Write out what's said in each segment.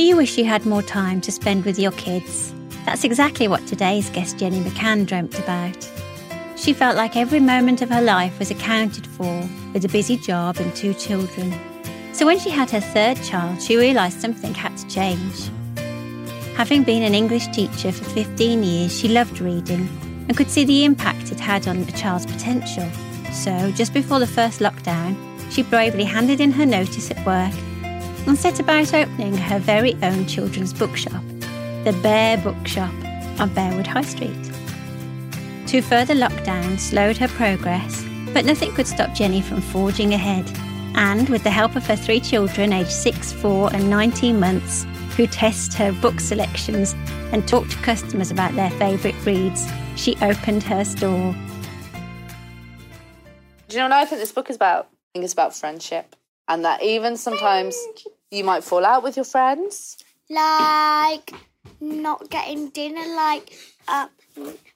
Do you wish you had more time to spend with your kids? That's exactly what today's guest Jenny McCann dreamt about. She felt like every moment of her life was accounted for with a busy job and two children. So when she had her third child, she realised something had to change. Having been an English teacher for 15 years, she loved reading and could see the impact it had on a child's potential. So, just before the first lockdown, she bravely handed in her notice at work and set about opening her very own children's bookshop, the Bear Bookshop on Bearwood High Street. Two further lockdowns slowed her progress, but nothing could stop Jenny from forging ahead. And with the help of her three children, aged 6, 4, and 19 months, who test her book selections and talk to customers about their favourite reads, she opened her store. Do you know what I think this book is about? I think it's about friendship. And that even sometimes you might fall out with your friends. Like not getting dinner, like uh,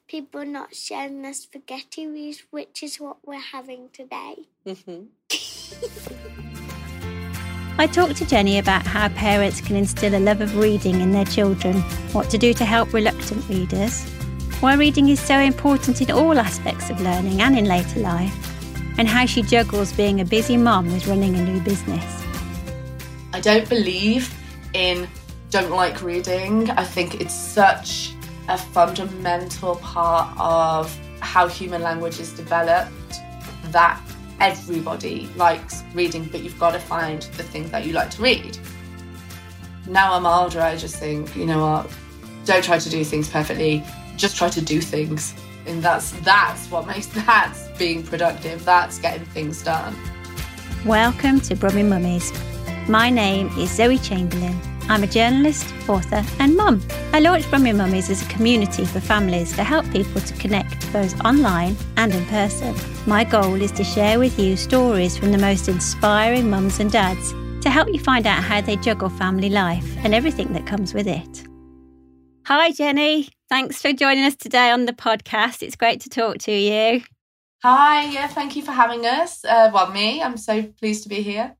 people not sharing the spaghetti, which is what we're having today. Mm-hmm. I talked to Jenny about how parents can instill a love of reading in their children, what to do to help reluctant readers, why reading is so important in all aspects of learning and in later life, and how she juggles being a busy mom with running a new business. I don't believe in don't like reading. I think it's such a fundamental part of how human language is developed that everybody likes reading, but you've got to find the thing that you like to read. Now I'm older, I just think, you know what, don't try to do things perfectly, just try to do things. And that's that's what makes that's being productive, that's getting things done. Welcome to Brummy Mummies. My name is Zoe Chamberlain. I'm a journalist, author, and mum. I launched Brummy Mummies as a community for families to help people to connect both online and in person. My goal is to share with you stories from the most inspiring mums and dads to help you find out how they juggle family life and everything that comes with it. Hi, Jenny. Thanks for joining us today on the podcast. It's great to talk to you. Hi, yeah, thank you for having us. Uh, well, me, I'm so pleased to be here.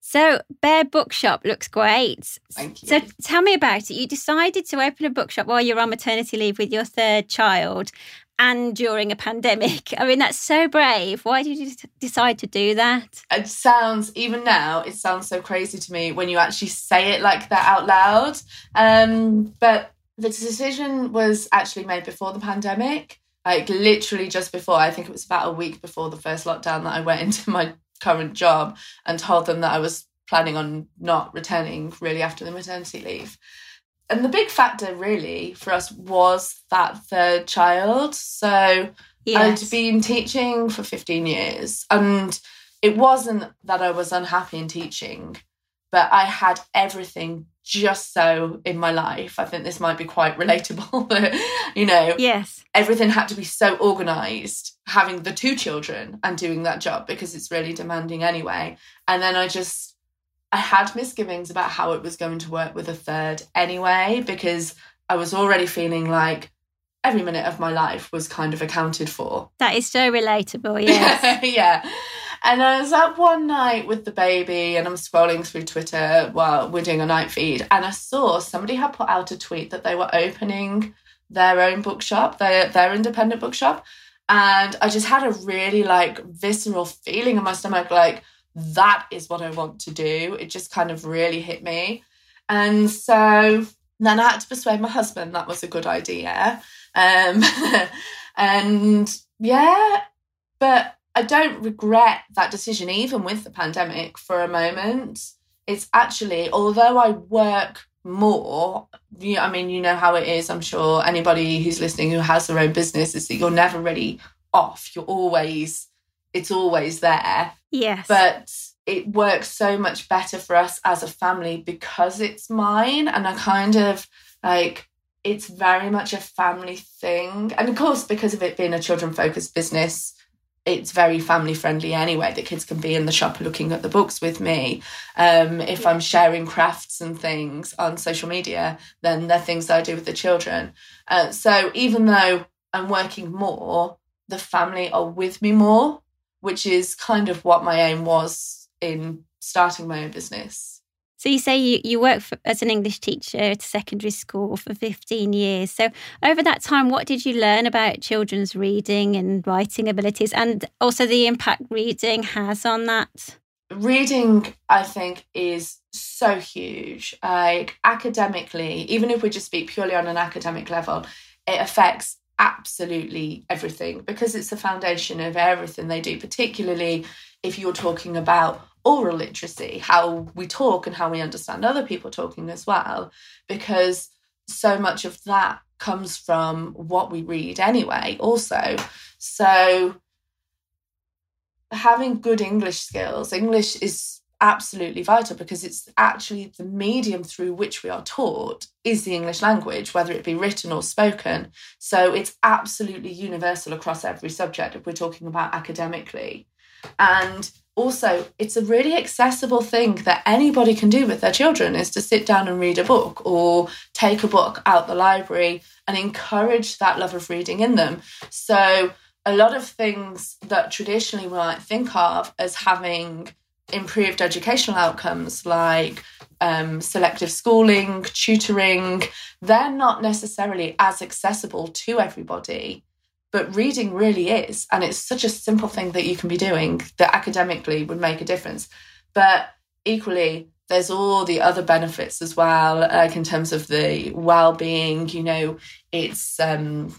So, Bear Bookshop looks great. Thank you. So, tell me about it. You decided to open a bookshop while you're on maternity leave with your third child and during a pandemic. I mean, that's so brave. Why did you decide to do that? It sounds, even now, it sounds so crazy to me when you actually say it like that out loud. Um, but the decision was actually made before the pandemic. Like literally just before, I think it was about a week before the first lockdown that I went into my current job and told them that I was planning on not returning really after the maternity leave. And the big factor really for us was that third child. So yes. I'd been teaching for 15 years and it wasn't that I was unhappy in teaching, but I had everything just so in my life. I think this might be quite relatable, but you know, yes, everything had to be so organized having the two children and doing that job because it's really demanding anyway. And then I just I had misgivings about how it was going to work with a third anyway because I was already feeling like every minute of my life was kind of accounted for. That is so relatable, yes. yeah. And I was up one night with the baby and I'm scrolling through Twitter while we're doing a night feed. And I saw somebody had put out a tweet that they were opening their own bookshop, their, their independent bookshop. And I just had a really like visceral feeling in my stomach, like, that is what I want to do. It just kind of really hit me. And so then I had to persuade my husband that was a good idea. Um, and yeah, but I don't regret that decision, even with the pandemic, for a moment. It's actually, although I work more, you, I mean, you know how it is, I'm sure anybody who's listening who has their own business is that you're never really off. You're always, it's always there. Yes. But it works so much better for us as a family because it's mine. And I kind of like, it's very much a family thing. And of course, because of it being a children focused business, it's very family friendly anyway. The kids can be in the shop looking at the books with me. Um, if I'm sharing crafts and things on social media, then they're things that I do with the children. Uh, so even though I'm working more, the family are with me more, which is kind of what my aim was in starting my own business. So you say you, you work for, as an English teacher at a secondary school for 15 years. So over that time, what did you learn about children's reading and writing abilities and also the impact reading has on that? Reading, I think, is so huge. Like academically, even if we just speak purely on an academic level, it affects absolutely everything because it's the foundation of everything they do, particularly if you're talking about oral literacy, how we talk and how we understand other people talking as well, because so much of that comes from what we read anyway, also. So, having good English skills, English is absolutely vital because it's actually the medium through which we are taught is the English language, whether it be written or spoken. So, it's absolutely universal across every subject if we're talking about academically. And also it's a really accessible thing that anybody can do with their children is to sit down and read a book or take a book out the library and encourage that love of reading in them. So a lot of things that traditionally we might think of as having improved educational outcomes like um, selective schooling tutoring they're not necessarily as accessible to everybody but reading really is and it's such a simple thing that you can be doing that academically would make a difference. But equally there's all the other benefits as well like in terms of the well-being you know it's um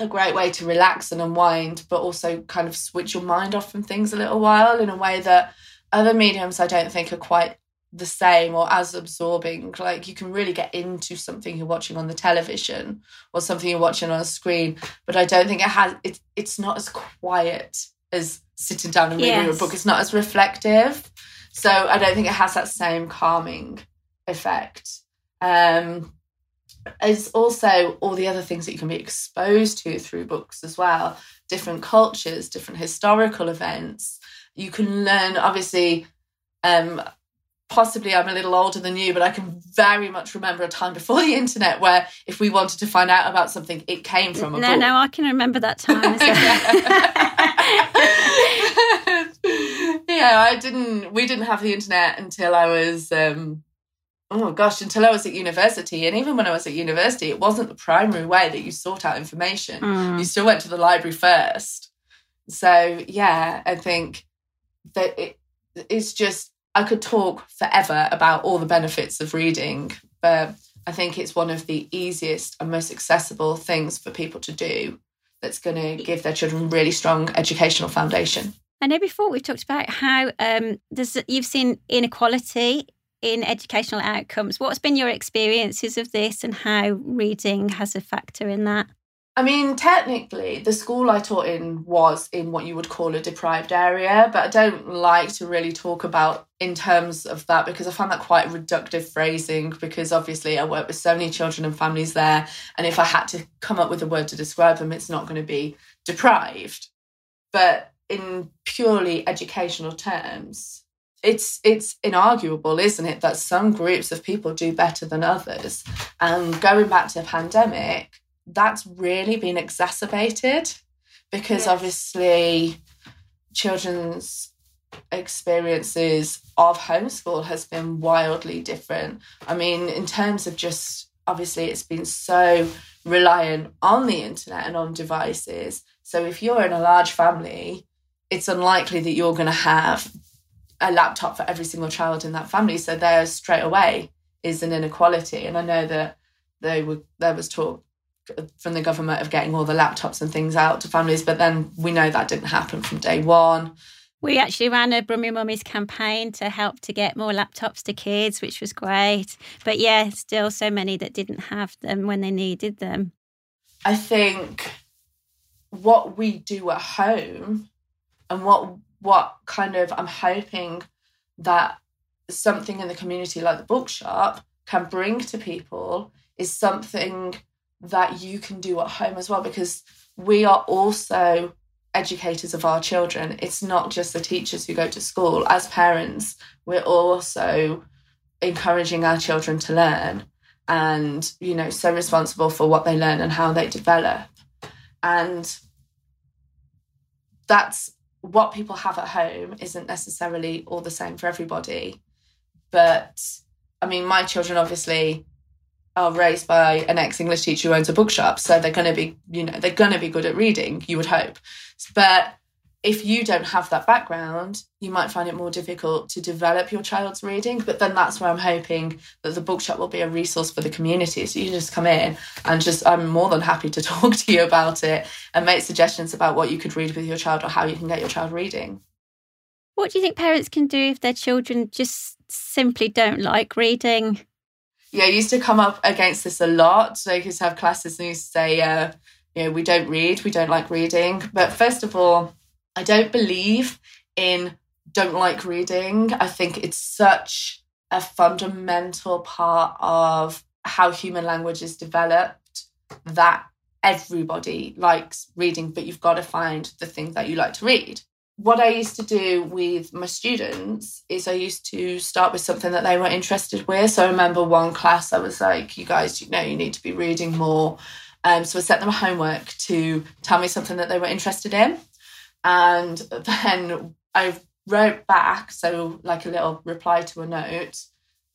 a great way to relax and unwind but also kind of switch your mind off from things a little while in a way that other mediums i don't think are quite the same or as absorbing. Like you can really get into something you're watching on the television or something you're watching on a screen, but I don't think it has. It's it's not as quiet as sitting down and reading yes. a book. It's not as reflective, so I don't think it has that same calming effect. Um, it's also all the other things that you can be exposed to through books as well. Different cultures, different historical events. You can learn, obviously. Um, possibly I'm a little older than you, but I can very much remember a time before the internet where if we wanted to find out about something, it came from a no, book. No, I can remember that time. yeah, I didn't. We didn't have the internet until I was. Um, oh gosh, until I was at university, and even when I was at university, it wasn't the primary way that you sought out information. Mm. You still went to the library first. So yeah, I think that it, it's just I could talk forever about all the benefits of reading, but I think it's one of the easiest and most accessible things for people to do that's going to give their children really strong educational foundation. I know before we've talked about how um, there's, you've seen inequality in educational outcomes. What's been your experiences of this and how reading has a factor in that? I mean, technically, the school I taught in was in what you would call a deprived area, but I don't like to really talk about in terms of that because I find that quite reductive phrasing because obviously I work with so many children and families there. And if I had to come up with a word to describe them, it's not going to be deprived. But in purely educational terms, it's it's inarguable, isn't it, that some groups of people do better than others. And going back to the pandemic, that's really been exacerbated because yes. obviously children's experiences of homeschool has been wildly different. I mean, in terms of just obviously it's been so reliant on the internet and on devices. So if you're in a large family, it's unlikely that you're going to have a laptop for every single child in that family. So there straight away is an inequality. And I know that they were there was talk from the government of getting all the laptops and things out to families, but then we know that didn't happen from day one. We actually ran a Brummy Mummies campaign to help to get more laptops to kids, which was great. But yeah, still so many that didn't have them when they needed them. I think what we do at home and what what kind of I'm hoping that something in the community like the bookshop can bring to people is something that you can do at home as well because we are also educators of our children. It's not just the teachers who go to school. As parents, we're also encouraging our children to learn and, you know, so responsible for what they learn and how they develop. And that's what people have at home isn't necessarily all the same for everybody. But I mean, my children obviously are raised by an ex-English teacher who owns a bookshop, so they're going to be, you know, they're going to be good at reading. You would hope, but if you don't have that background, you might find it more difficult to develop your child's reading. But then that's where I'm hoping that the bookshop will be a resource for the community. So you just come in and just, I'm more than happy to talk to you about it and make suggestions about what you could read with your child or how you can get your child reading. What do you think parents can do if their children just simply don't like reading? Yeah, I used to come up against this a lot. So I used to have classes and used to say, uh, you know, we don't read, we don't like reading. But first of all, I don't believe in don't like reading. I think it's such a fundamental part of how human language is developed that everybody likes reading, but you've got to find the thing that you like to read. What I used to do with my students is I used to start with something that they were interested with. So I remember one class, I was like, you guys, you know, you need to be reading more. Um, so I set them a homework to tell me something that they were interested in. And then I wrote back, so like a little reply to a note,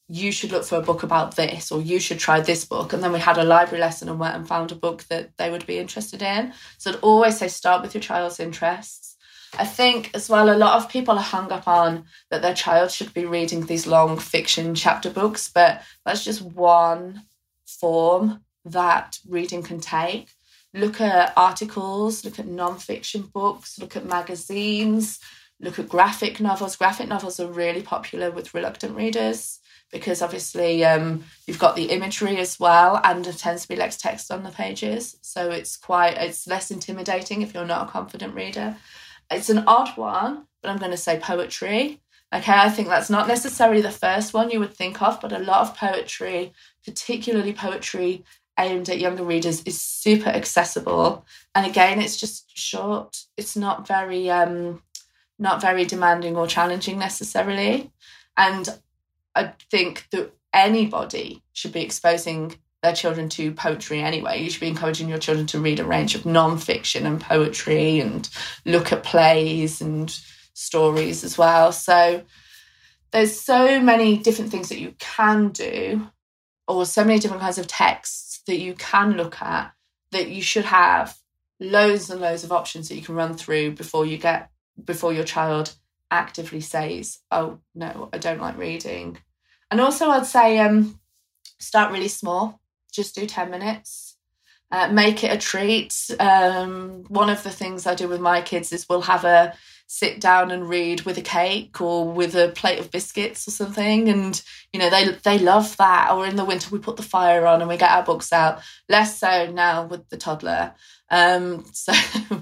you should look for a book about this, or you should try this book. And then we had a library lesson and went and found a book that they would be interested in. So I'd always say start with your child's interests. I think as well, a lot of people are hung up on that their child should be reading these long fiction chapter books, but that's just one form that reading can take look at articles, look at non-fiction books, look at magazines, look at graphic novels. Graphic novels are really popular with reluctant readers because obviously um, you've got the imagery as well, and there tends to be less text on the pages, so it's quite it's less intimidating if you're not a confident reader. It's an odd one, but I'm going to say poetry. Okay, I think that's not necessarily the first one you would think of, but a lot of poetry, particularly poetry aimed at younger readers is super accessible. And again it's just short. It's not very um not very demanding or challenging necessarily. And i think that anybody should be exposing their children to poetry anyway. You should be encouraging your children to read a range of non-fiction and poetry and look at plays and stories as well. So there's so many different things that you can do or so many different kinds of texts that you can look at that you should have loads and loads of options that you can run through before you get before your child actively says oh no i don't like reading. And also i'd say um start really small just do 10 minutes. Uh, make it a treat. Um one of the things i do with my kids is we'll have a sit down and read with a cake or with a plate of biscuits or something. And you know they they love that. Or in the winter we put the fire on and we get our books out. Less so now with the toddler. Um so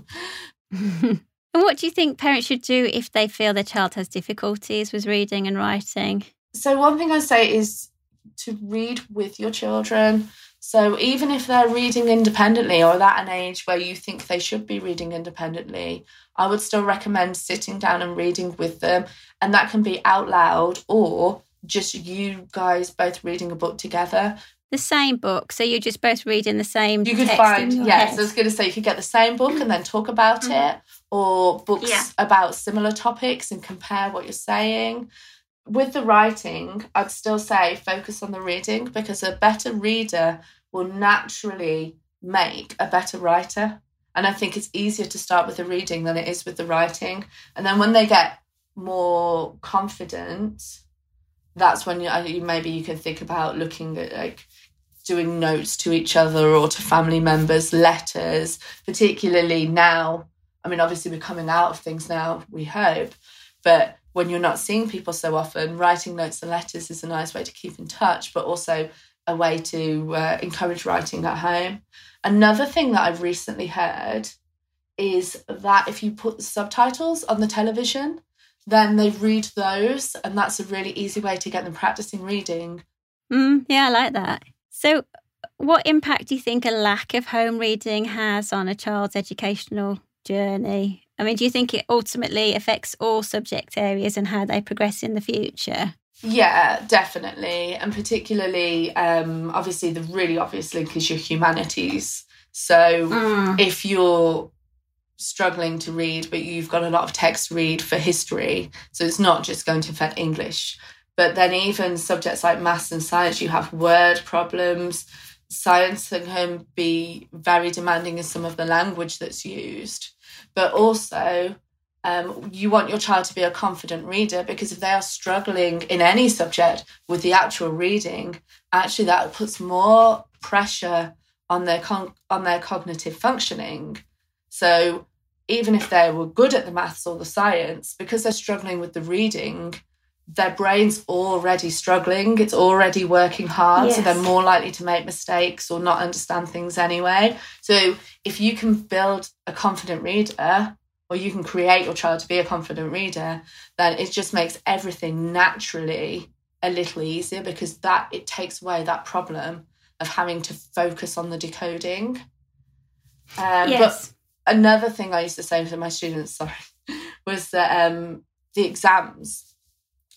and what do you think parents should do if they feel their child has difficulties with reading and writing? So one thing i say is to read with your children so even if they're reading independently or at an age where you think they should be reading independently, I would still recommend sitting down and reading with them. And that can be out loud or just you guys both reading a book together. The same book, so you're just both reading the same. You could find, yes, I was going to say you could get the same book and then talk about mm-hmm. it, or books yeah. about similar topics and compare what you're saying with the writing, I'd still say focus on the reading because a better reader will naturally make a better writer. And I think it's easier to start with the reading than it is with the writing. And then when they get more confident, that's when you, uh, you maybe you can think about looking at like doing notes to each other or to family members, letters, particularly now. I mean, obviously, we're coming out of things now, we hope, but when you're not seeing people so often, writing notes and letters is a nice way to keep in touch, but also a way to uh, encourage writing at home. Another thing that I've recently heard is that if you put the subtitles on the television, then they read those, and that's a really easy way to get them practicing reading. Mm, yeah, I like that. So, what impact do you think a lack of home reading has on a child's educational journey? I mean, do you think it ultimately affects all subject areas and how they progress in the future? Yeah, definitely. And particularly, um, obviously, the really obvious link is your humanities. So Mm. if you're struggling to read, but you've got a lot of text to read for history, so it's not just going to affect English. But then, even subjects like maths and science, you have word problems. Science can be very demanding in some of the language that's used. But also, um, you want your child to be a confident reader because if they are struggling in any subject with the actual reading, actually that puts more pressure on their con- on their cognitive functioning. So even if they were good at the maths or the science, because they're struggling with the reading, their brain's already struggling. It's already working hard, so they're more likely to make mistakes or not understand things anyway. So if you can build a confident reader, or you can create your child to be a confident reader, then it just makes everything naturally a little easier because that it takes away that problem of having to focus on the decoding. Um, yes. But another thing I used to say to my students, sorry, was that um, the exams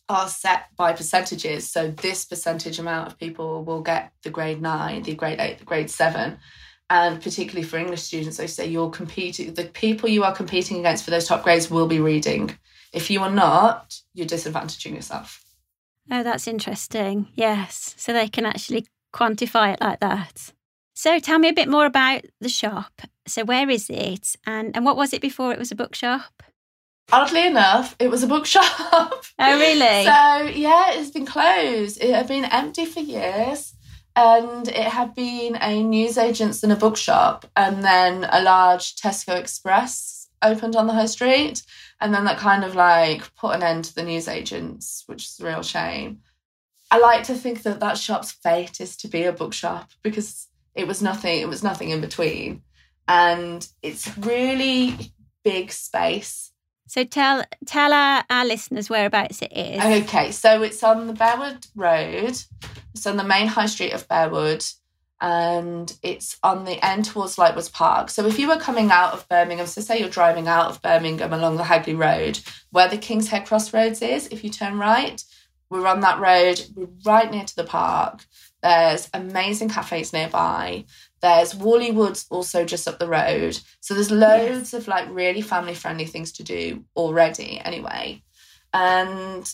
are set by percentages. So this percentage amount of people will get the grade nine, the grade eight, the grade seven. And particularly for English students, they say you're competing, the people you are competing against for those top grades will be reading. If you are not, you're disadvantaging yourself. Oh, that's interesting. Yes. So they can actually quantify it like that. So tell me a bit more about the shop. So where is it? And and what was it before it was a bookshop? Oddly enough, it was a bookshop. Oh, really? So yeah, it's been closed. It had been empty for years, and it had been a newsagent's and a bookshop, and then a large Tesco Express opened on the high street, and then that kind of like put an end to the newsagents, which is a real shame. I like to think that that shop's fate is to be a bookshop because it was nothing. It was nothing in between, and it's really big space. So tell tell our, our listeners whereabouts it is. Okay, so it's on the Bearwood Road. It's on the main high street of Bearwood, and it's on the end towards Lightwoods Park. So if you were coming out of Birmingham, so say you're driving out of Birmingham along the Hagley Road, where the King's Head Crossroads is, if you turn right, we're on that road. We're right near to the park. There's amazing cafes nearby. There's Warley Woods also just up the road. So there's loads of like really family friendly things to do already anyway. And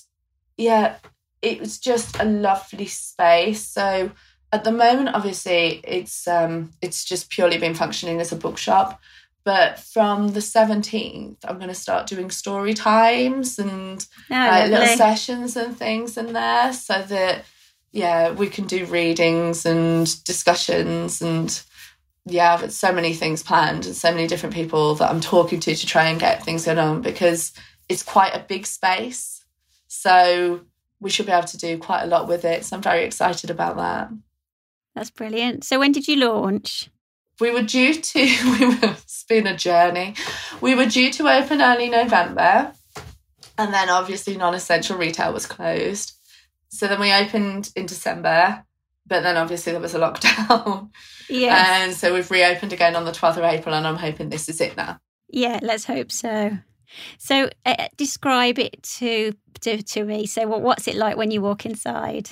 yeah, it was just a lovely space. So at the moment, obviously, it's um it's just purely been functioning as a bookshop. But from the 17th, I'm going to start doing story times and Oh, like little sessions and things in there so that yeah we can do readings and discussions and yeah I've got so many things planned and so many different people that i'm talking to to try and get things going on because it's quite a big space. So we should be able to do quite a lot with it. So i'm very excited about that. That's brilliant. So when did you launch? we were due to we were, it's been a journey. We were due to open early november and then obviously non-essential retail was closed so then we opened in december but then obviously there was a lockdown Yes. and so we've reopened again on the 12th of april and i'm hoping this is it now yeah, let's hope so. So uh, describe it to, to to me. So what, what's it like when you walk inside?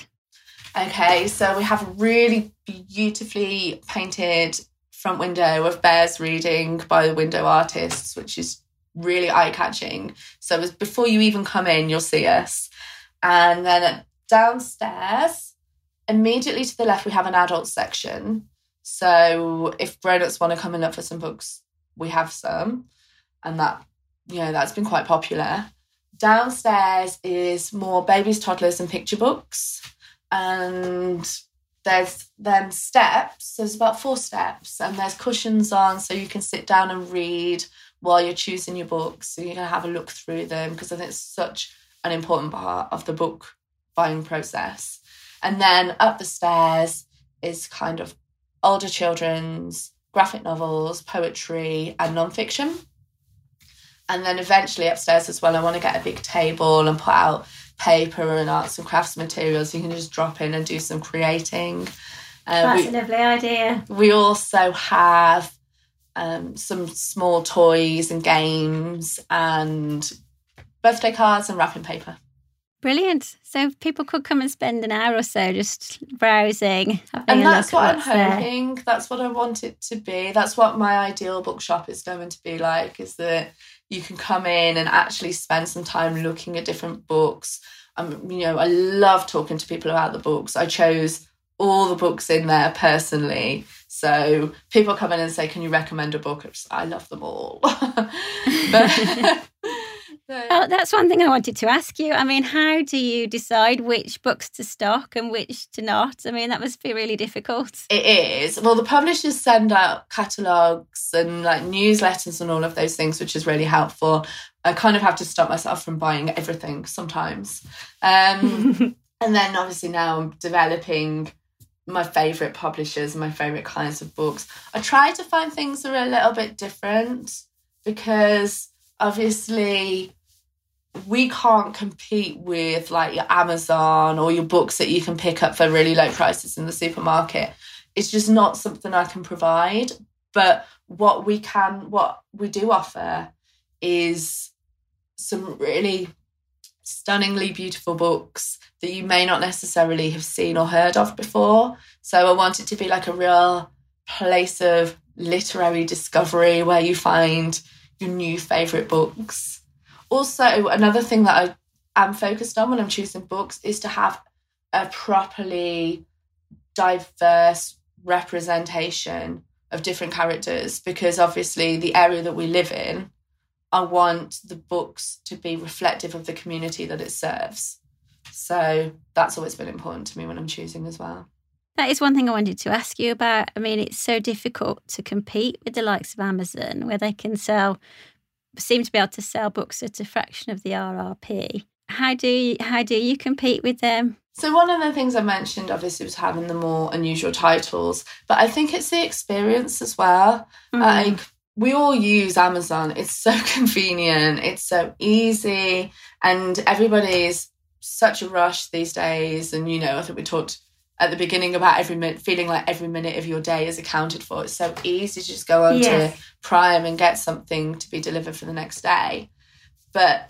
Okay, so we have a really beautifully painted front window of bears reading by the window artists, which is really eye catching. So before you even come in, you'll see us. And then downstairs, immediately to the left, we have an adult section. So if grown-ups want to come and look for some books, we have some, and that you know that's been quite popular. Downstairs is more babies, toddlers, and picture books, and there's then steps. There's about four steps, and there's cushions on, so you can sit down and read while you're choosing your books. So you can have a look through them because I think it's such an important part of the book buying process. And then up the stairs is kind of older children's graphic novels, poetry, and nonfiction. And then eventually upstairs as well, I want to get a big table and put out paper and arts and crafts materials. You can just drop in and do some creating. Uh, That's we, a lovely idea. We also have um, some small toys and games and birthday cards and wrapping paper. Brilliant. So people could come and spend an hour or so just browsing. and that's what I'm hoping. There. That's what I want it to be. That's what my ideal bookshop is going to be like, is that you can come in and actually spend some time looking at different books. Um, you know, I love talking to people about the books. I chose all the books in there personally. So people come in and say, "Can you recommend a book?" I love them all. but Oh, that's one thing I wanted to ask you. I mean, how do you decide which books to stock and which to not? I mean, that must be really difficult. It is. Well, the publishers send out catalogues and like newsletters and all of those things, which is really helpful. I kind of have to stop myself from buying everything sometimes. Um, and then obviously now I'm developing my favorite publishers and my favorite kinds of books. I try to find things that are a little bit different because obviously we can't compete with like your Amazon or your books that you can pick up for really low prices in the supermarket. It's just not something I can provide. But what we can, what we do offer is some really stunningly beautiful books that you may not necessarily have seen or heard of before. So I want it to be like a real place of literary discovery where you find your new favorite books also, another thing that I am focused on when I'm choosing books is to have a properly diverse representation of different characters because obviously the area that we live in I want the books to be reflective of the community that it serves. So that's always been important to me when I'm choosing as well. That is one thing I wanted to ask you about. I mean, it's so difficult to compete with the likes of Amazon, where they can sell seem to be able to sell books at a fraction of the RRP. How do you, how do you compete with them? So one of the things I mentioned obviously was having the more unusual titles, but I think it's the experience as well. Mm. Like we all use Amazon. It's so convenient, it's so easy, and everybody's such a rush these days. And you know, I think we talked at the beginning about every minute feeling like every minute of your day is accounted for. It's so easy to just go on yes. to Prime and get something to be delivered for the next day. But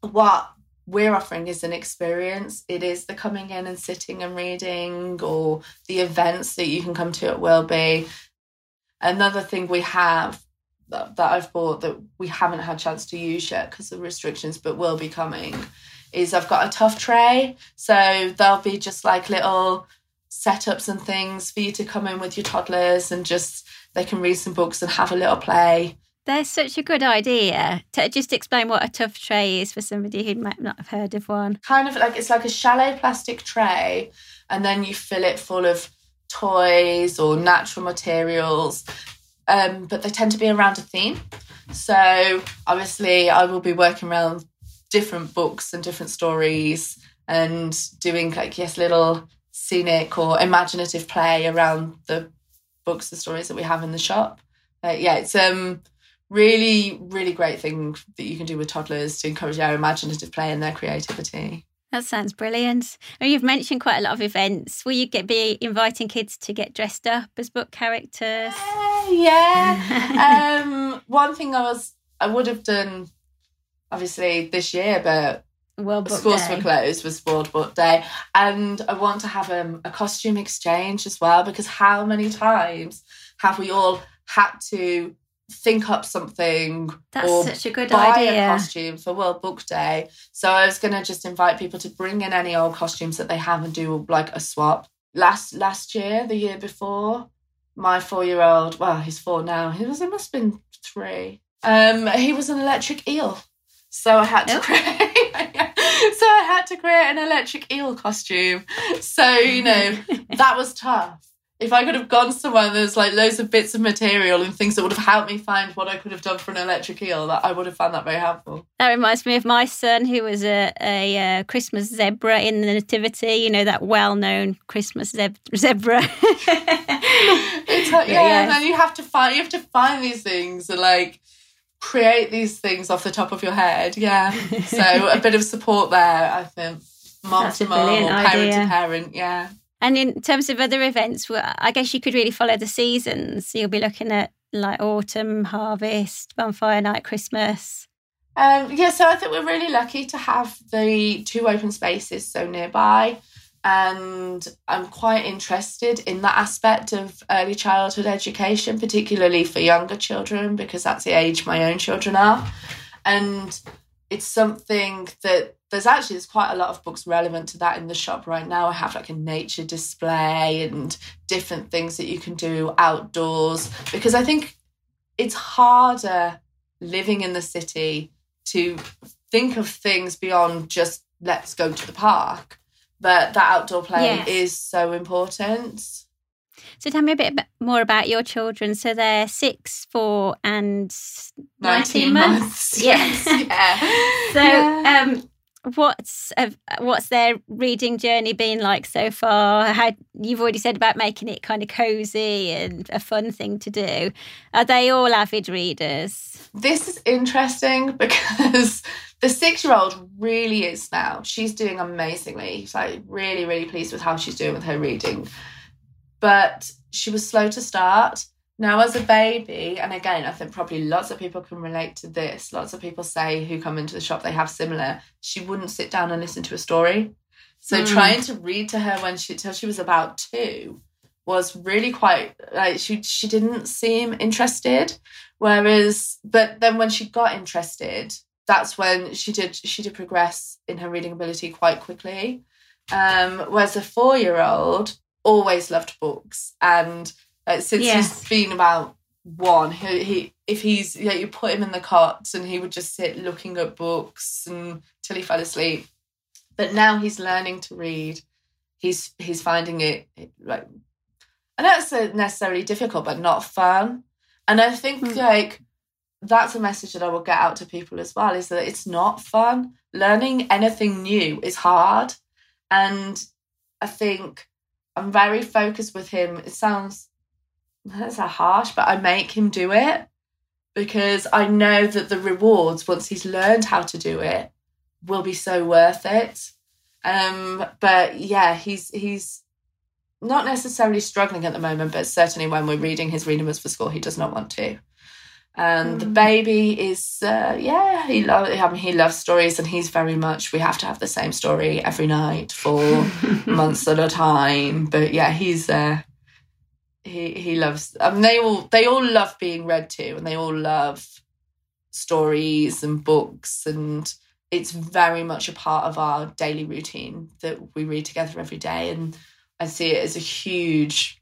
what we're offering is an experience. It is the coming in and sitting and reading or the events that you can come to at Wilby. Another thing we have that, that I've bought that we haven't had chance to use yet because of restrictions, but will be coming is I've got a tough tray. So there'll be just like little setups and things for you to come in with your toddlers and just they can read some books and have a little play. There's such a good idea. To just explain what a tough tray is for somebody who might not have heard of one. Kind of like it's like a shallow plastic tray, and then you fill it full of toys or natural materials. Um, but they tend to be around a theme. So obviously, I will be working around different books and different stories and doing like yes little scenic or imaginative play around the books the stories that we have in the shop uh, yeah it's um really really great thing that you can do with toddlers to encourage their imaginative play and their creativity that sounds brilliant. And you've mentioned quite a lot of events. Will you get be inviting kids to get dressed up as book characters? Uh, yeah. um, one thing I was I would have done obviously this year, but Book schools Day. were closed was World Book Day, and I want to have um, a costume exchange as well because how many times have we all had to think up something That's or such a good buy idea. a costume for World Book Day? So I was going to just invite people to bring in any old costumes that they have and do like a swap. Last last year, the year before, my four year old, well, he's four now. He was it must have been three. Um, he was an electric eel, so I had to Oh. create. so I had to create an electric eel costume. So you know that was tough. If I could have gone somewhere there's like loads of bits of material and things that would have helped me find what I could have done for an electric eel, that I would have found that very helpful. That reminds me of my son, who was a, a, uh Christmas zebra in the Nativity. You know that well-known Christmas zeb- zebra. It's like, yeah, Yeah. and then you have to find you have to find these things and like create these things off the top of your head. Yeah. So a bit of support there, I think. Mom That's to mom or parent to parent, yeah. and in terms of other events, I guess you could really follow the seasons. You'll be looking at like autumn, harvest, bonfire night, Christmas. Um, yeah, so I think we're really lucky to have the two open spaces so nearby. And I'm quite interested in that aspect of early childhood education, particularly for younger children, because that's the age my own children are. And it's something that there's actually there's quite a lot of books relevant to that in the shop right now. I have like a nature display and different things that you can do outdoors because I think it's harder living in the city to think of things beyond just let's go to the park. But that outdoor play Yes. is so important. So tell me a bit more about your children. So they're six, four, and 19, months. Yes. yeah. So, Yeah. um, what's uh, what's their reading journey been like so far? How you've already said about making it kind of cozy and a fun thing to do. Are they all avid readers? this is interesting because the six year old really is now. She's doing amazingly. I'm really, really pleased with how she's doing with her reading. But she was slow to start. Now, as a baby, and again, I think probably lots of people can relate to this. Lots of people say who come into the shop, they have similar. She wouldn't sit down and listen to a story. So Mm. trying to read to her when she till she was about two was really quite like she she didn't seem interested. Whereas, but then when she got interested, that's when she did she did progress in her reading ability quite quickly. Um, whereas a four year old always loved books, and uh, since Yes. he's been about one, he, he if he's yeah, you put him in the cot and he would just sit looking at books until he fell asleep. But now he's learning to read. He's he's finding it like I don't say necessarily difficult, but not fun. And I think Hmm. like that's a message that I will get out to people as well is that it's not fun. Learning anything new is hard. And I think I'm very focused with him. It sounds that's a harsh, but I make him do it because I know that the rewards once he's learned how to do it will be so worth it. Um, but yeah, he's he's not necessarily struggling at the moment, but certainly when we're reading his reading was for school, he does not want to. And the Mm. baby is, uh, yeah, he loves. I mean, he loves stories, and he's very much. We have to have the same story every night for months at a time. But yeah, he's uh, he he loves. Mean, they all they all love being read to, and they all love stories and books, and it's very much a part of our daily routine that we read together every day. And I see it as a huge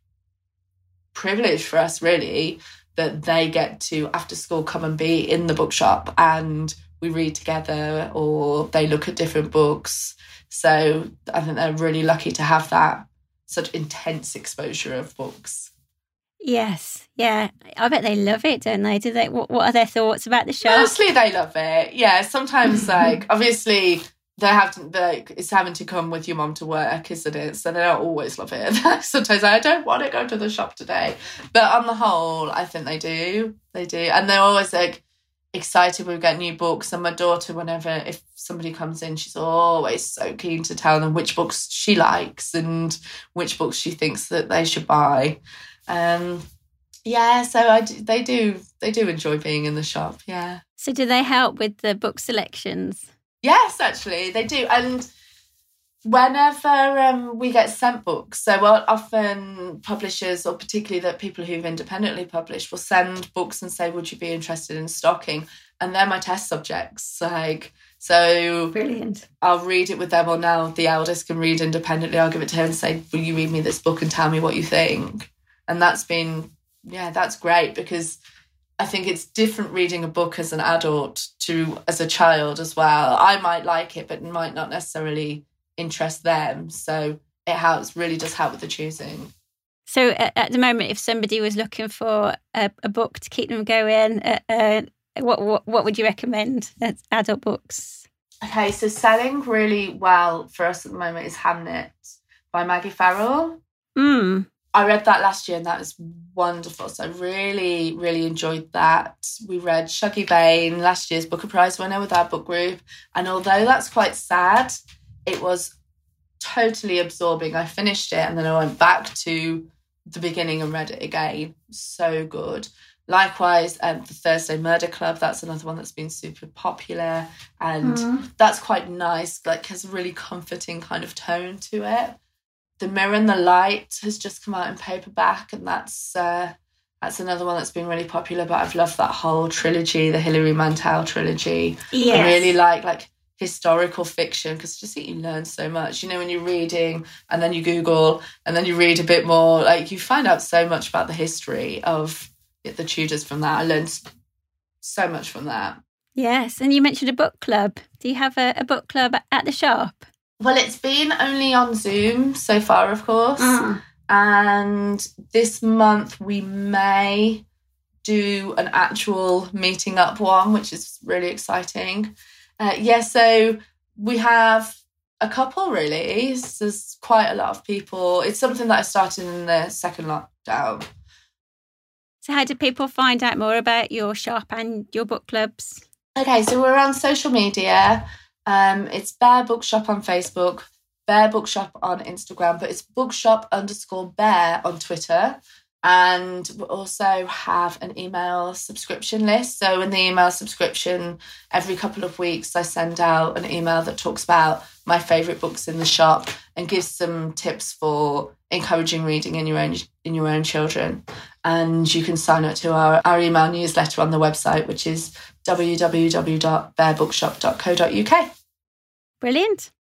privilege for us, really, that they get to after school come and be in the bookshop and we read together, or they look at different books. So I think they're really lucky to have that such intense exposure of books. Yes, yeah. I bet they love it, don't they? Do they? What, what are their thoughts about the show? Mostly they love it. Yeah, sometimes like obviously they have to like it's having to come with your mom to work, isn't it? So they don't always love it. sometimes I don't want to go to the shop today. But on the whole, I think they do. They do. And they're always like excited when we get new books. And my daughter, whenever if somebody comes in, she's always so keen to tell them which books she likes and which books she thinks that they should buy. Um yeah, so I do, they do they do enjoy being in the shop. Yeah. So, do they help with the book selections? Yes, actually, they do. And whenever um, we get sent books, so often publishers, or particularly that people who've independently published, will send books and say, "Would you be interested in stocking?" And they're my test subjects. Like, so Brilliant. I'll read it with them, or now the eldest can read independently. I'll give it to her and say, "Will you read me this book and tell me what you think?" And that's been, yeah, that's great because I think it's different reading a book as an adult to as a child as well. I might like it, but it might not necessarily interest them. So it helps, really does help with the choosing. So at, the moment, if somebody was looking for a, a book to keep them going, uh, uh, what, what what would you recommend as adult books? Okay, so selling really well for us at the moment is Hamnet by Maggie Farrell. Mm. I read that last year and that was wonderful. So I really, really enjoyed that. We read Shuggie Bain, last year's Booker Prize winner with our book group. And although that's quite sad, it was totally absorbing. I finished it and then I went back to the beginning and read it again. So good. Likewise, um, the Thursday Murder Club, that's another one that's been super popular. And Mm. that's quite nice, like has a really comforting kind of tone to it. The Mirror and the Light has just come out in paperback, and that's uh, that's another one that's been really popular. But I've loved that whole trilogy, the Hilary Mantel trilogy. I really like like historical fiction because just you learn so much. You know, when you're reading and then you Google and then you read a bit more, like you find out so much about the history of the Tudors from that. I learned so much from that. Yes, and you mentioned a book club. Do you have a, a book club at the shop? Well, it's been only on Zoom so far, of course. And this month we may do an actual meeting up one, which is really exciting. Uh, yeah, so we have a couple really. So There's quite a lot of people. It's something that I started in the second lockdown. So, how do people find out more about your shop and your book clubs? Okay, so we're on social media. Um, it's Bear Bookshop on Facebook, Bear Bookshop on Instagram, but it's bookshop underscore bear on Twitter. And we also have an email subscription list. So, in the email subscription, every couple of weeks, I send out an email that talks about my favourite books in the shop and gives some tips for encouraging reading in your own in your own children. And you can sign up to our, our email newsletter on the website, which is www.bearbookshop.co.uk. Brilliant.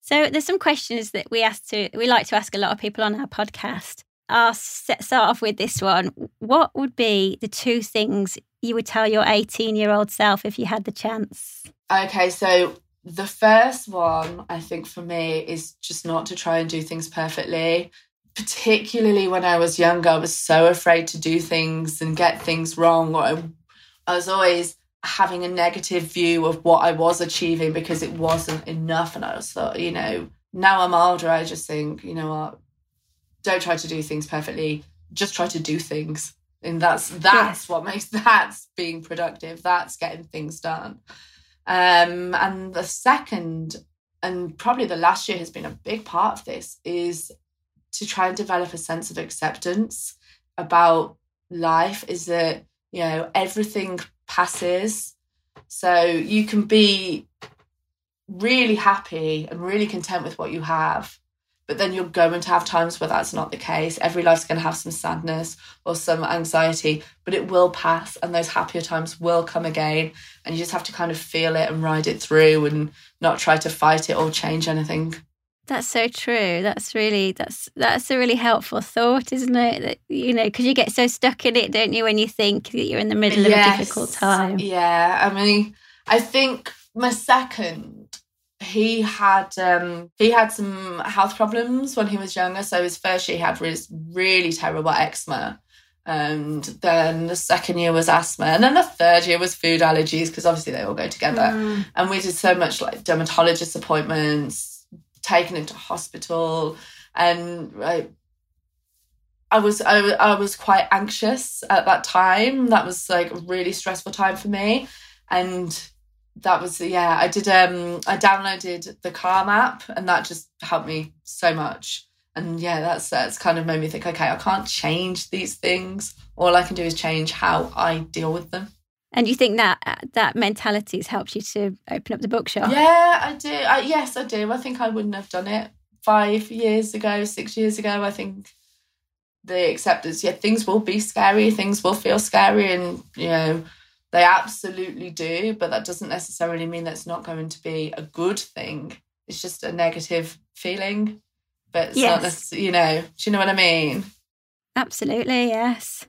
So there's some questions that we ask to we like to ask a lot of people on our podcast. Set, start off with this one. What would be the two things you would tell your 18 year old self if you had the chance? Okay, so the first one I think for me is just not to try and do things perfectly. Particularly when I was younger, I was so afraid to do things and get things wrong, or I, I was always having a negative view of what I was achieving because it wasn't enough. And I was thought, you know, now I'm older, I just think, you know what, don't try to do things perfectly, just try to do things. And that's that's what makes that's being productive. That's getting things done. Um, and the second, and probably the last year has been a big part of this, is to try and develop a sense of acceptance about life. Is that you know everything passes, so you can be really happy and really content with what you have. But then you're going to have times where that's not the case. Every life's going to have some sadness or some anxiety, but it will pass and those happier times will come again. And you just have to kind of feel it and ride it through and not try to fight it or change anything. That's so true. That's really that's that's a really helpful thought, isn't it? That you know, because you get so stuck in it, don't you, when you think that you're in the middle of a difficult time. Yeah. I mean, I think my second he had um he had some health problems when he was younger so his first year he had really, really terrible eczema. And then the second year was asthma and then the third year was food allergies because obviously they all go together. Mm. and we did so much like dermatologist appointments taken him to hospital and like I was I, I was quite anxious at that time. That was like a really stressful time for me. And that was yeah i did um i downloaded the calm app and that just helped me so much. And yeah that's that's kind of made me think okay i can't change these things. All i can do is change how i deal with them. And you think that that mentality has helped you to open up the bookshop? yeah i do. I, yes i do. I think i wouldn't have done it five years ago six years ago. I think the acceptance yeah things will be scary. Things will feel scary. And you know they absolutely do but that doesn't necessarily mean that's not going to be a good thing it's just a negative feeling but it's not Yes. necess- you know do you know what i mean Absolutely, yes.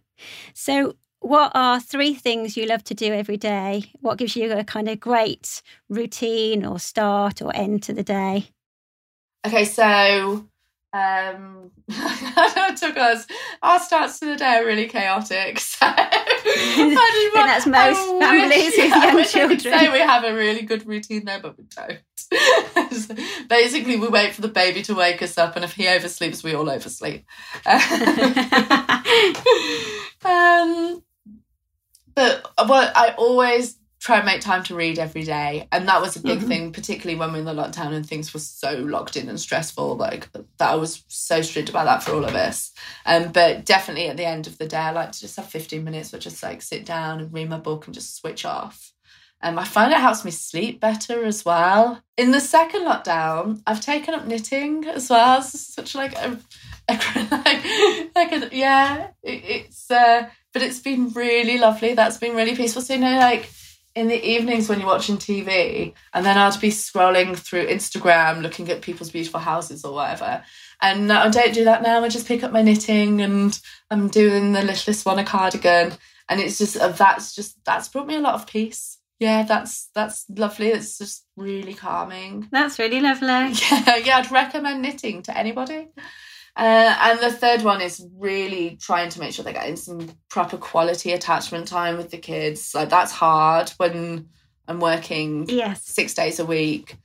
So, what are three things you love to do every day? What gives you a kind of great routine or start or end to the day? Okay, so um it took us our starts to the day are really chaotic. So I that's most I families wish, with young I children. say we have a really good routine there, but we don't. Basically, we wait for the baby to wake us up, and if he oversleeps, we all oversleep. um, but what I always try and make time to read every day. And that was a big mm-hmm. thing particularly when we are in the lockdown and things were so locked in and stressful like that i was so strict about that for all of us. Um, but definitely at the end of the day i like to just have 15 minutes where just like sit down and read my book and just switch off. Um, i find it helps me sleep better as well. In the second lockdown i've taken up knitting as well. It's such like a, a like, like a, yeah it, it's uh but it's been really lovely. That's been really peaceful. So you know like in the evenings when you're watching TV, and then I'd be scrolling through Instagram looking at people's beautiful houses or whatever. And I don't do that now. I just pick up my knitting and I'm doing the littlest one a cardigan. And it's just, uh, that's just, that's brought me a lot of peace. Yeah, that's that's lovely. It's just really calming. That's really lovely. Yeah, yeah. I'd recommend knitting to anybody. Uh, and the third one is really trying to make sure they're getting some proper quality attachment time with the kids. Like that's hard when I'm working yes. six days a week,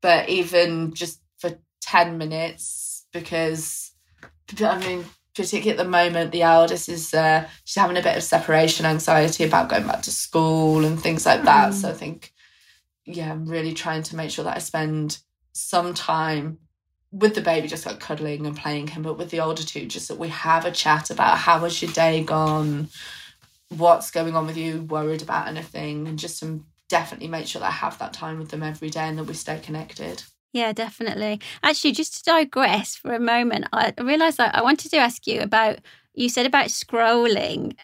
but even just for 10 minutes, because I mean, particularly at the moment, the eldest is uh, she's having a bit of separation anxiety about going back to school and things like that. Mm. So I think, yeah, I'm really trying to make sure that I spend some time with the baby just like cuddling and playing him, but with the older two, just that we have a chat about how was your day gone, what's going on with you, worried about anything, and just to definitely make sure that I have that time with them every day and that we stay connected. Yeah, definitely. Actually, just to digress for a moment, I realised that I wanted to ask you about you said about scrolling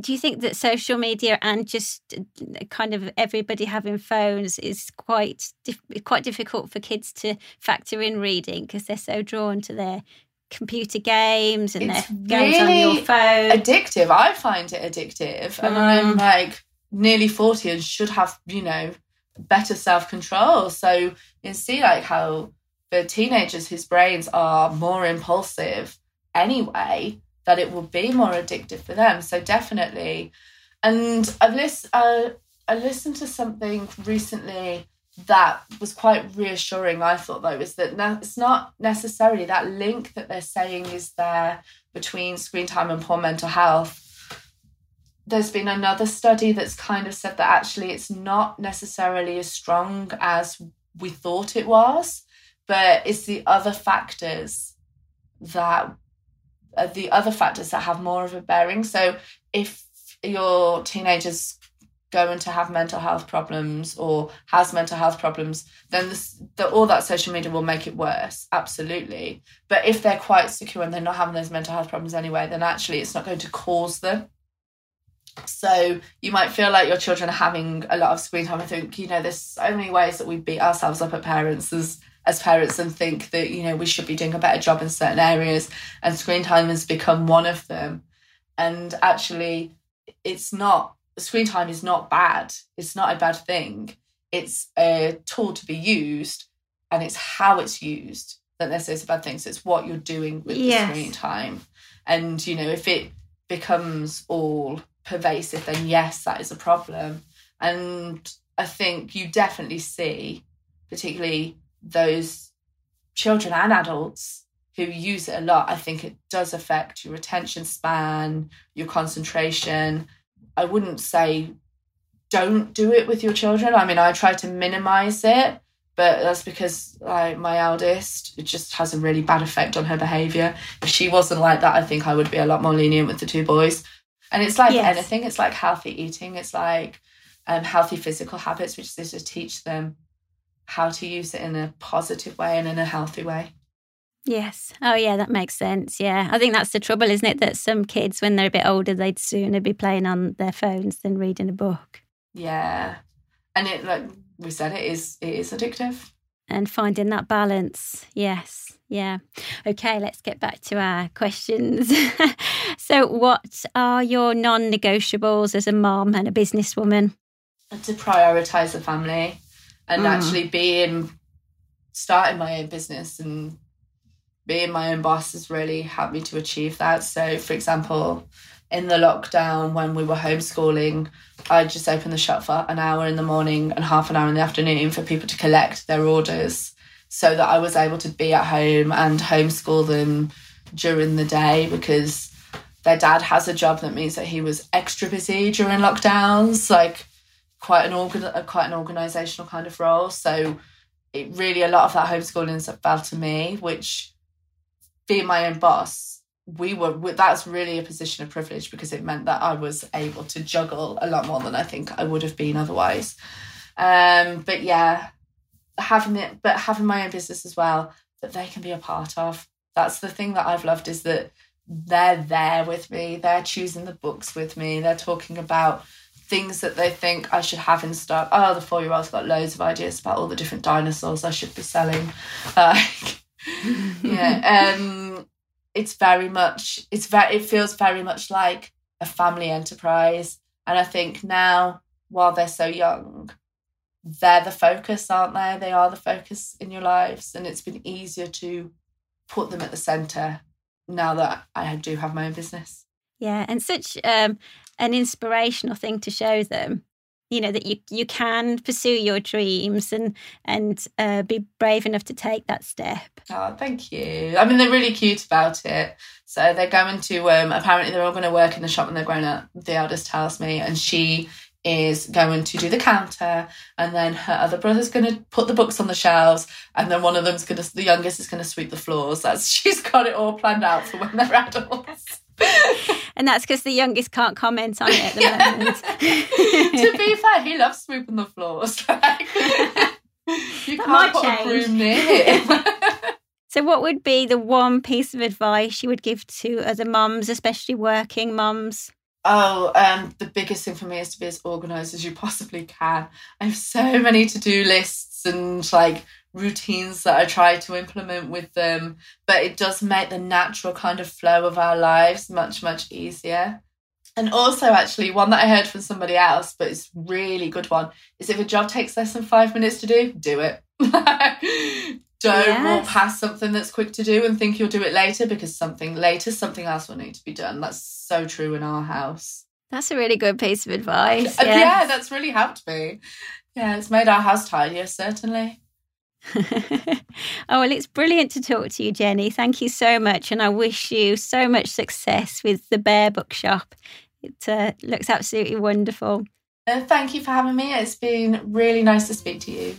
do you think that social media and just uh, kind of everybody having phones is quite quite difficult for kids to factor in reading because they're so drawn to their computer games and it's their games really on your phone? Addictive. I find it addictive, and I'm mm. like nearly forty and should have you know better self control. So you can see like how for teenagers whose brains are more impulsive anyway that it will be more addictive for them. So definitely. And I've listened. Uh, I listened to something recently that was quite reassuring. I thought though is that it's not necessarily that link that they're saying is there between screen time and poor mental health. There's been another study that's kind of said that actually it's not necessarily as strong as we thought it was, but it's the other factors that Uh, the other factors that have more of a bearing. So if your teenagers going to have mental health problems or has mental health problems, then this, the, all that social media will make it worse. Absolutely. But if they're quite secure and they're not having those mental health problems anyway, then actually it's not going to cause them. So you might feel like your children are having a lot of screen time. I think, you know, there's so many ways that we beat ourselves up at parents. There's as parents and think that you know we should be doing a better job in certain areas and screen time has become one of them. And actually it's not screen time is not bad. It's not a bad thing. It's a tool to be used and it's how it's used that necessarily is a bad thing. So it's what you're doing with yes. the screen time. And you know if it becomes all pervasive then yes that is a problem. And i think you definitely see particularly those children and adults who use it a lot, I think it does affect your attention span, your concentration. I wouldn't say don't do it with your children. I mean, I try to minimize it, but that's because like my eldest, it just has a really bad effect on her behavior. If she wasn't like that, I think I would be a lot more lenient with the two boys. And it's like yes. anything, it's like healthy eating, it's like um, healthy physical habits, which is to teach them how to use it in a positive way and in a healthy way. Yes. Oh, yeah, that makes sense. Yeah. I think that's the trouble, isn't it? That some kids, when they're a bit older, they'd sooner be playing on their phones than reading a book. Yeah. And it, like we said, it is, it is addictive. and finding that balance. Yes. Yeah. Okay, let's get back to our questions. so, what are your non negotiables as a mom and a businesswoman? To prioritize the family and Mm. actually being starting my own business and being my own boss has really helped me to achieve that. So, for example, in the lockdown when we were homeschooling, I just opened the shop for an hour in the morning and half an hour in the afternoon for people to collect their orders so that I was able to be at home and homeschool them during the day because their dad has a job that means that he was extra busy during lockdowns, like quite an organ quite an organizational kind of role. So it really a lot of that homeschooling fell to me, which being my own boss, we were that's really a position of privilege because it meant that I was able to juggle a lot more than I think I would have been otherwise. Um, but yeah, having it, but having my own business as well that they can be a part of. That's the thing that I've loved is that they're there with me. They're choosing the books with me. They're talking about things that they think I should have in stock. Oh, the four year old's got loads of ideas about all the different dinosaurs I should be selling. Like, yeah, um, it's very much. It's very. It feels very much like a family enterprise, and I think now, while they're so young, they're the focus, aren't they? They are the focus in your lives, and it's been easier to put them at the center now that I do have my own business. Yeah, and such um, an inspirational thing to show them. You know that you you can pursue your dreams and and uh, be brave enough to take that step. Oh, thank you. I mean, they're really cute about it. So they're going to, um, apparently, they're all going to work in the shop when they're grown up, the eldest tells me. And she is going to do the counter. And then her other brother's going to put the books on the shelves. And then one of them's going to, the youngest is going to sweep the floors. That's, she's got it all planned out for when they're adults. And that's because the youngest can't comment on it at the moment. to be fair, he loves sweeping the floors. Like, you can't put a change. broom near him. so, what would be the one piece of advice you would give to other mums, especially working mums? Oh, um, the biggest thing for me is to be as organized as you possibly can. I have so many to do lists and like routines that I try to implement with them, but it does make the natural kind of flow of our lives much, much easier. And also, actually, one that I heard from somebody else, but it's really good one, is if a job takes less than five minutes to do, do it. Don't walk past something that's quick to do and think you'll do it later because something later, something else will need to be done. That's so true in our house. That's a really good piece of advice. Yes. Yeah, that's really helped me. Yeah, it's made our house tidier, certainly. oh, well, it's brilliant to talk to you, Jenny. Thank you so much. And I wish you so much success with the Bear Bookshop. It uh, looks absolutely wonderful. Uh, thank you for having me. It's been really nice to speak to you.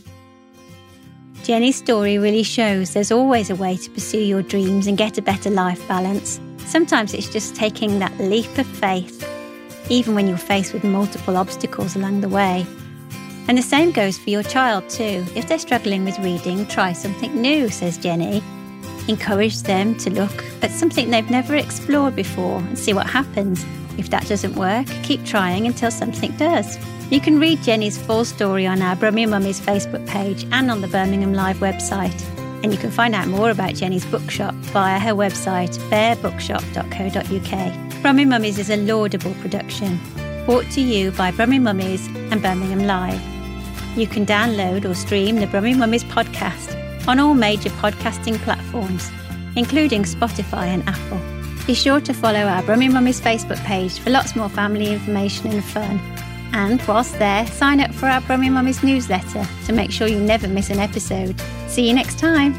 Jenny's story really shows there's always a way to pursue your dreams and get a better life balance. Sometimes it's just taking that leap of faith, even when you're faced with multiple obstacles along the way. And the same goes for your child too. If they're struggling with reading, try something new, says Jenny. Encourage them to look at something they've never explored before and see what happens. If that doesn't work, keep trying until something does. You can read Jenny's full story on our Brummy Mummies Facebook page and on the Birmingham Live website. And you can find out more about Jenny's bookshop via her website, bearbookshop.co.uk. Brummy Mummies is a laudable production, brought to you by Brummy Mummies and Birmingham Live. You can download or stream the Brummy Mummies podcast on all major podcasting platforms, including Spotify and Apple. Be sure to follow our Brummy Mummies Facebook page for lots more family information and fun. And whilst there, sign up for our Brummy Mummies newsletter to make sure you never miss an episode. See you next time.